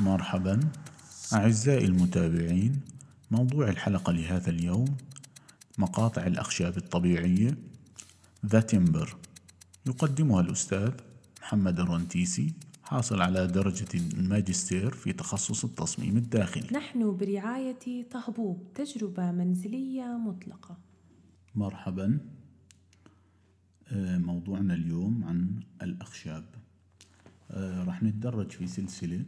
مرحبا. أعزائي المتابعين موضوع الحلقة لهذا اليوم مقاطع الأخشاب الطبيعية. the timber يقدمها الأستاذ محمد الرنتيسي حاصل على درجة الماجستير في تخصص التصميم الداخلي. نحن برعاية طهبوب تجربة منزلية مطلقة. مرحبا. آه، موضوعنا اليوم عن الأخشاب. آه، راح نتدرج في سلسلة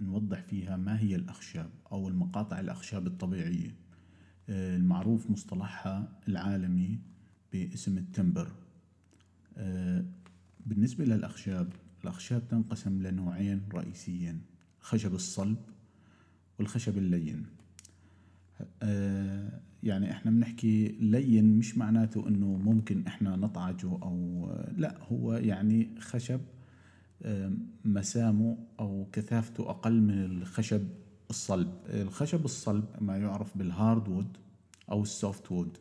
نوضح فيها ما هي الأخشاب أو المقاطع الأخشاب الطبيعية. المعروف مصطلحها العالمي باسم التمبر. بالنسبة للأخشاب الأخشاب تنقسم لنوعين رئيسيين الخشب الصلب والخشب اللين. يعني إحنا بنحكي لين مش معناته إنه ممكن إحنا نطعجه أو لا هو يعني خشب مسامه أو كثافته أقل من الخشب الصلب. الخشب الصلب ما يعرف بال hardwood أو ال softwood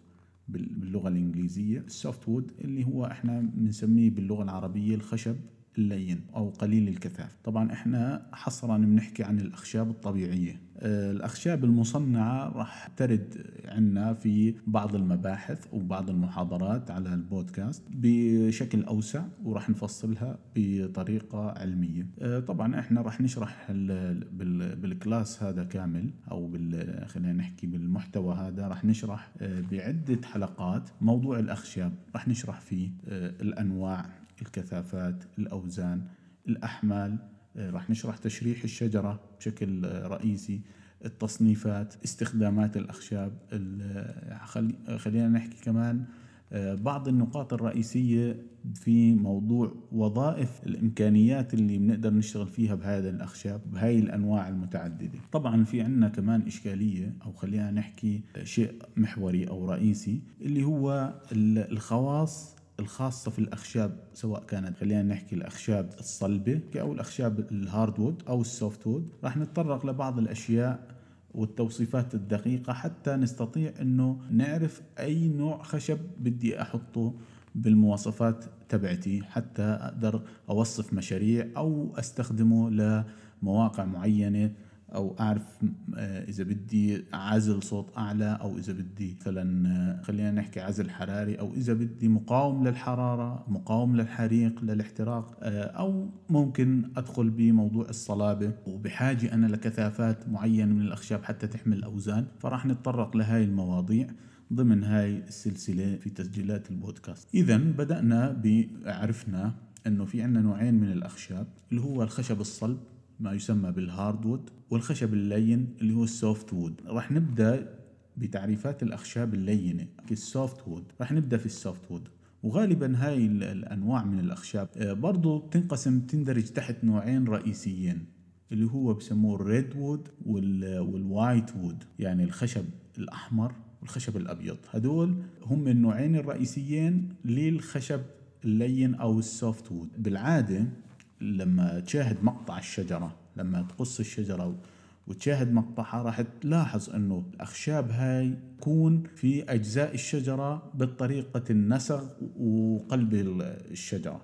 باللغة الإنجليزية. ال softwood اللي هو إحنا بنسميه باللغة العربية الخشب. اللين أو قليل الكثافه طبعا إحنا حصرا بنحكي عن الأخشاب الطبيعية. آه، الأخشاب المصنعة راح ترد عنا في بعض المباحث وبعض المحاضرات على البودكاست بشكل أوسع وراح نفصلها بطريقة علمية. آه، طبعا إحنا راح نشرح بالكلاس هذا كامل أو خلينا نحكي بالمحتوى هذا راح نشرح آه، بعدة حلقات موضوع الأخشاب. راح نشرح فيه الأنواع الكثافات الأوزان الأحمال راح نشرح تشريح الشجرة بشكل رئيسي التصنيفات استخدامات الأخشاب خلينا نحكي كمان آه، بعض النقاط الرئيسية في موضوع وظائف الإمكانيات اللي بنقدر نشتغل فيها بهذا الأخشاب بهاي الأنواع المتعددة. طبعا في عنا كمان إشكالية أو خلينا نحكي شيء محوري أو رئيسي اللي هو الخواص الخاصة في الأخشاب سواء كانت خلينا نحكي الأخشاب الصلبة أو الأخشاب ال hardwood أو ال softwood راح نتطرق لبعض الأشياء والتوصيفات الدقيقة حتى نستطيع أنه نعرف أي نوع خشب بدي أحطه بالمواصفات تبعتي حتى أقدر أوصف مشاريع أو أستخدمه لمواقع معينة أو أعرف آه، إذا بدي عزل صوت أعلى أو إذا بدي مثلا آه، خلينا نحكي عزل حراري أو إذا بدي مقاوم للحرارة مقاوم للحريق للاحتراق آه، أو ممكن أدخل بموضوع الصلابة. وبحاجة أنا لكثافات معينة من الأخشاب حتى تحمل اوزان فراح نتطرق لهاي المواضيع ضمن هاي السلسلة في تسجيلات البودكاست. اذا بدأنا بعرفنا إنه في عندنا نوعين من الأخشاب اللي هو الخشب الصلب ما يسمى بال hardwood والخشب اللين اللي هو ال softwood راح نبدأ بتعريفات الأخشاب اللينة ال softwood راح نبدأ في ال softwood وغالبا هاي الأنواع من الأخشاب آه، برضو تنقسم تندرج تحت نوعين رئيسيين اللي هو بسموه ال redwood وال whitewood يعني الخشب الأحمر والخشب الأبيض. هدول هم النوعين الرئيسيين للخشب اللين أو ال softwood بالعادة لما تشاهد مقطع الشجرة لما تقص الشجرة وتشاهد مقطعها راح تلاحظ إنه الأخشاب هاي تكون في أجزاء الشجرة بطريقة النسغ وقلب الشجرة.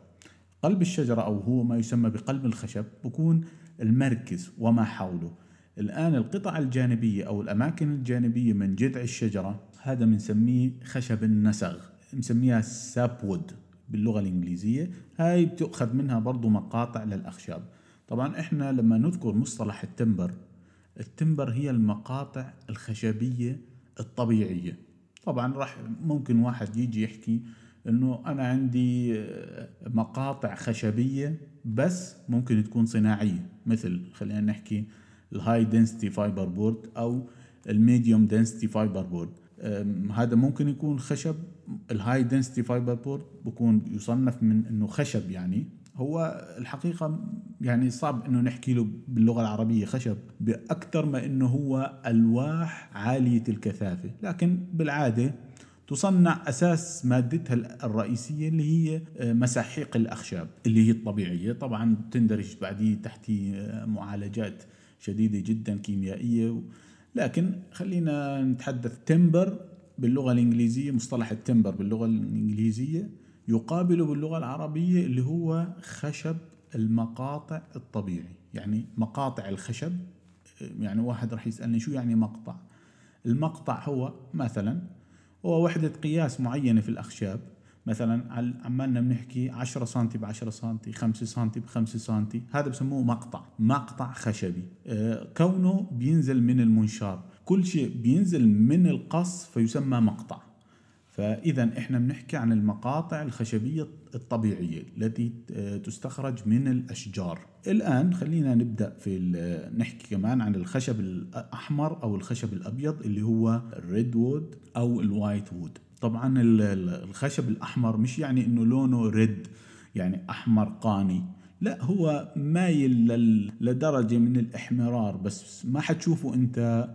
قلب الشجرة أو هو ما يسمى بقلب الخشب بكون المركز وما حوله. الآن القطع الجانبية أو الأماكن الجانبية من جذع الشجرة هذا بنسميه خشب النسغ نسميها سابوود. باللغة الإنجليزية. هاي بتأخذ منها برضو مقاطع للأخشاب. طبعا إحنا لما نذكر مصطلح التمبر التمبر هي المقاطع الخشبية الطبيعية. طبعا راح ممكن واحد يجي يحكي إنه أنا عندي مقاطع خشبية بس ممكن تكون صناعية. مثل خلينا نحكي ال high density fiber board أو ال medium density fiber board هذا ممكن يكون خشب. ال high density fiber board بكون يصنف من إنه خشب يعني. هو الحقيقة يعني صعب إنه نحكي له باللغة العربية خشب بأكثر ما إنه هو ألواح عالية الكثافة. لكن بالعادة تصنع أساس مادتها الرئيسية اللي هي آه، مساحيق الأخشاب اللي هي الطبيعية. طبعا تندرج بعديه تحت آه، معالجات شديدة جدا كيميائية لكن خلينا نتحدث تمبر باللغة الإنجليزية مصطلح التمبر باللغة الإنجليزية يقابله باللغة العربية اللي هو خشب المقاطع الطبيعي. يعني مقاطع الخشب يعني واحد راح يسألني شو يعني مقطع؟ المقطع هو مثلا هو وحدة قياس معينة في الأخشاب. مثلا عمالنا بنحكي 10 سم ب 10 سم 5 سم ب 5 سم هذا بسموه مقطع مقطع خشبي. آه، كونه بينزل من المنشار. كل شيء بينزل من القص فيسمى مقطع. فاذا إحنا بنحكي عن المقاطع الخشبية الطبيعية التي آه، تستخرج من الأشجار. الآن خلينا نبدأ في نحكي كمان عن الخشب الأحمر أو الخشب الأبيض اللي هو ال red wood أو ال white wood طبعا الخشب الأحمر مش يعني إنه لونه red يعني أحمر قاني. لا هو مايل لدرجة من الإحمرار. بس ما حتشوفه أنت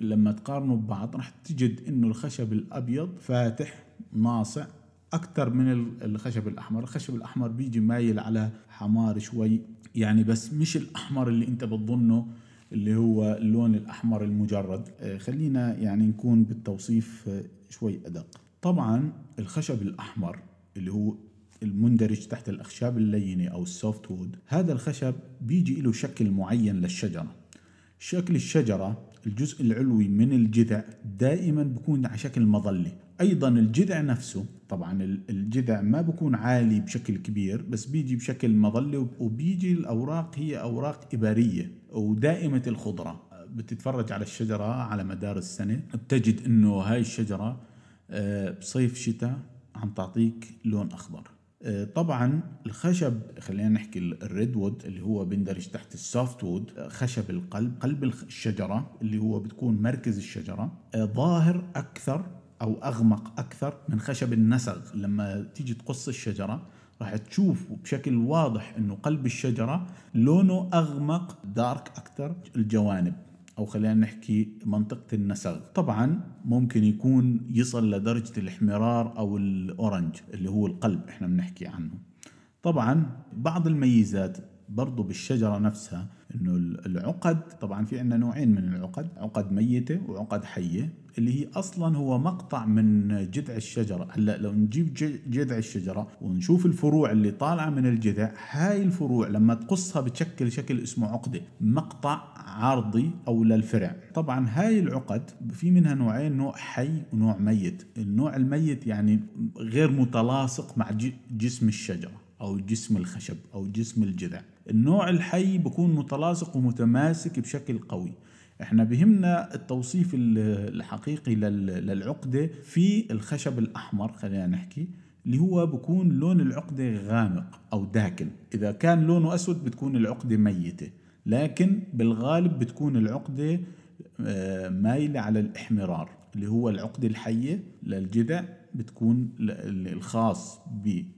لما تقارنه ببعض راح تجد إنه الخشب الأبيض فاتح ناصع أكثر من الخشب الأحمر. الخشب الأحمر بيجي مايل على حمار شوي يعني بس مش الأحمر اللي أنت بتظنه. اللي هو اللون الأحمر المجرد. آه، خلينا يعني نكون بالتوصيف آه، شوي أدق. طبعا الخشب الأحمر اللي هو المندرج تحت الأخشاب اللينة أو السوفت وود هذا الخشب بيجي له شكل معين للشجرة. شكل الشجرة الجزء العلوي من الجذع دائما بيكون على شكل مظلة. أيضا الجذع نفسه طبعا الجذع ما بكون عالي بشكل كبير بس بيجي بشكل مظلة وبيجي الأوراق هي أوراق إبارية. ودائمة الخضرة. بتتفرج على الشجرة على مدار السنة. بتجد إنه هاي الشجرة آه، بصيف شتاء عم تعطيك لون أخضر. آه، طبعا الخشب خلينا نحكي ال red wood اللي هو بيندرج تحت ال soft wood آه، خشب القلب قلب الشجرة اللي هو بتكون مركز الشجرة. ظاهر أكثر أو أغمق أكثر من خشب النسغ. لما تيجي تقص الشجرة راح تشوف بشكل واضح إنه قلب الشجرة لونه أغمق دارك أكثر الجوانب. أو خلينا نحكي منطقة النسغ. طبعا ممكن يكون يصل لدرجة الإحمرار أو الأورنج اللي هو القلب إحنا بنحكي عنه. طبعا بعض الميزات برضو بالشجرة نفسها إنه العقد طبعا في عندنا نوعين من العقد عقد ميتة وعقد حية اللي هي أصلا هو مقطع من جذع الشجرة. هلأ لو نجيب جذع الشجرة ونشوف الفروع اللي طالعة من الجذع هاي الفروع لما تقصها بتشكل شكل اسمه عقدة مقطع عرضي أو للفرع. طبعا هاي العقد في منها نوعين نوع حي ونوع ميت. النوع الميت يعني غير متلاصق مع جسم الشجرة. أو جسم الخشب أو جسم الجذع. النوع الحي بكون متلاصق ومتماسك بشكل قوي. إحنا بهمنا التوصيف الحقيقي للعقدة في الخشب الأحمر خلينا نحكي اللي هو بكون لون العقدة غامق أو داكن. إذا كان لونه أسود بتكون العقدة ميتة لكن بالغالب بتكون العقدة آه، مايلة على الإحمرار اللي هو العقدة الحية للجذع بتكون الخاص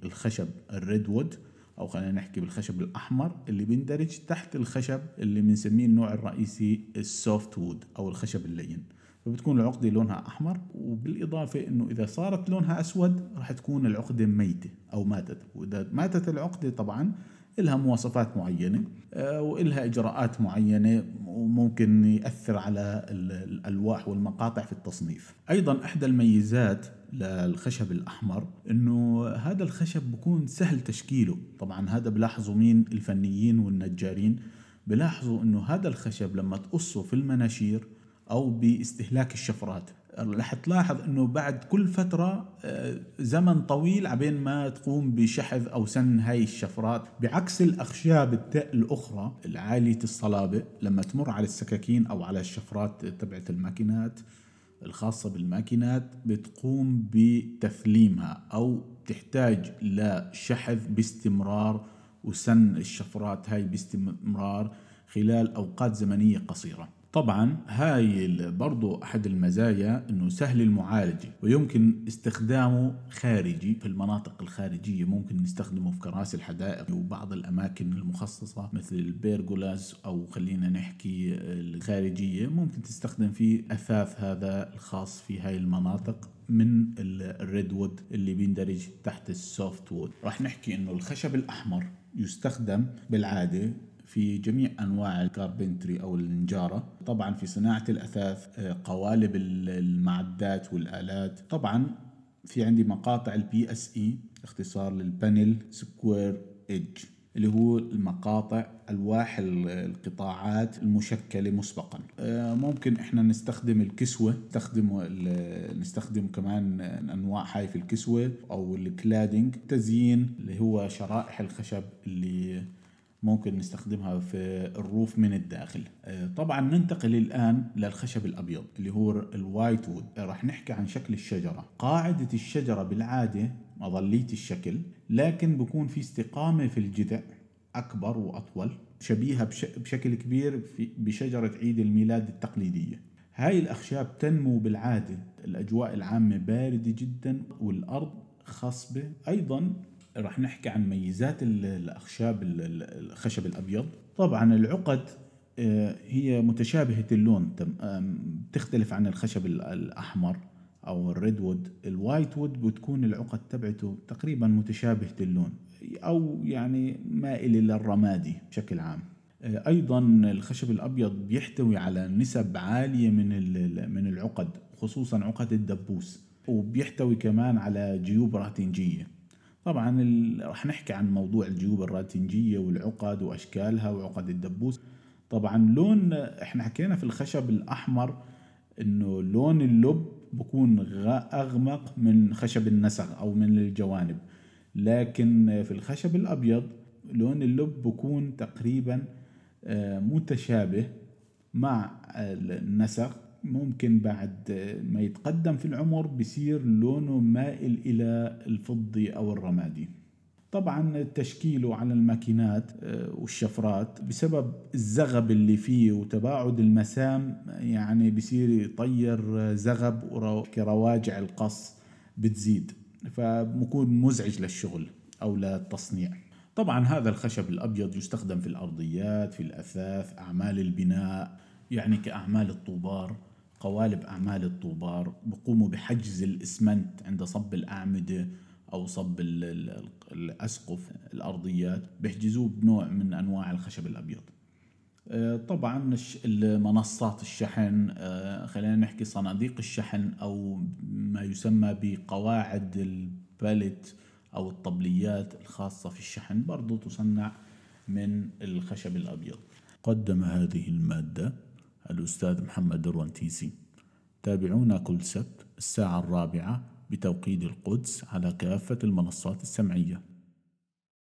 بالخشب ال red wood أو خلينا نحكي بالخشب الأحمر اللي بيندرج تحت الخشب اللي بنسميه النوع الرئيسي ال soft wood أو الخشب اللين. فبتكون العقدة لونها أحمر وبالإضافة إنه إذا صارت لونها أسود راح تكون العقدة ميتة أو ماتت. وإذا ماتت العقدة طبعا لها مواصفات معينة آه، وإلها إجراءات معينة وممكن يأثر على الألواح والمقاطع في التصنيف. أيضا إحدى الميزات للخشب الأحمر إنه هذا الخشب بكون سهل تشكيله. طبعا هذا بلاحظوا مين؟ الفنيين والنجارين. بلاحظوا إنه هذا الخشب لما تقصه في المناشير أو باستهلاك الشفرات رح تلاحظ إنه بعد كل فترة آه، زمن طويل عبين ما تقوم بشحذ أو سن هاي الشفرات. بعكس الأخشاب الأخرى العالية الصلابة لما تمر على السكاكين أو على الشفرات تبعت الماكينات الخاصة بالماكينات بتقوم بتثليمها أو تحتاج لشحذ باستمرار وسن الشفرات هاي باستمرار خلال أوقات زمنية قصيرة. طبعا هاي برضو أحد المزايا أنه سهل المعالجة ويمكن استخدامه خارجي في المناطق الخارجية ممكن نستخدمه في كراسي الحدائق وبعض الأماكن المخصصة مثل ال pergolas أو خلينا نحكي الخارجية ممكن تستخدم فيه أثاث هذا الخاص في هاي المناطق من ال red wood اللي بيندرج تحت ال soft wood. راح نحكي إنه الخشب الأحمر يستخدم بالعادة في جميع أنواع ال carpentry أو النجاره طبعا في صناعة الأثاث آه، قوالب المعدات والآلات. طبعا في عندي مقاطع ال PSE اختصار لل planed square edge اللي هو المقاطع ألواح القطاعات المشكلة مسبقا. آه، ممكن إحنا نستخدم الكسوة نستخدم نستخدم كمان أنواع هاي في الكسوة أو ال cladding. تزيين اللي هو شرائح الخشب اللي ممكن نستخدمها في ال roof من الداخل. آه، طبعا ننتقل الآن للخشب الأبيض اللي هو ال white wood راح نحكي عن شكل الشجرة. قاعدة الشجرة بالعادة مظلية الشكل لكن بكون في استقامة في الجذع أكبر وأطول شبيهة بشكل كبير بشجرة عيد الميلاد التقليدية. هاي الأخشاب تنمو بالعادة. الأجواء العامة باردة جدا والأرض خصبة. أيضا راح نحكي عن ميزات الأخشاب الخشب الأبيض. طبعا العقد آه، هي متشابهة اللون تختلف عن الخشب الأحمر أو ال red wood. ال white wood بتكون العقد تبعته تقريبا متشابهة اللون أو يعني مائل إلى الرمادي بشكل عام. آه، أيضا الخشب الأبيض بيحتوي على نسب عالية من من العقد خصوصا عقد الدبوس وبيحتوي كمان على جيوب راتنجيه طبعا راح نحكي عن موضوع الجيوب الراتنجية والعقد وأشكالها وعقد الدبوس. طبعا لون إحنا حكينا في الخشب الأحمر إنه لون اللب بكون أغمق من خشب النسغ أو من الجوانب. لكن في الخشب الأبيض لون اللب بكون تقريبا آه، متشابه مع النسغ ممكن بعد ما يتقدم في العمر بصير لونه مائل إلى الفضي أو الرمادي. طبعا تشكيله على الماكينات آه، والشفرات بسبب الزغب اللي فيه وتباعد المسام يعني بصير يطير زغب ورواجع القص بتزيد. فبكون مزعج للشغل أو للتصنيع. طبعا هذا الخشب الأبيض يستخدم في الأرضيات في الأثاث أعمال البناء يعني كأعمال الطوبار. قوالب أعمال الطوبار بقوموا بحجز الإسمنت عند صب الأعمدة أو صب الأسقف الأرضيات بيحجزوه بنوع من أنواع الخشب الأبيض. آه، طبعا منصات الشحن آه، خلينا نحكي صناديق الشحن أو ما يسمى بقواعد البالت أو الطبليات الخاصة في الشحن برضو تصنع من الخشب الأبيض. قدم هذه المادة الأستاذ محمد الرنتيسي تابعونا كل سبت الساعة الرابعة بتوقيت القدس على كافة المنصات السمعية.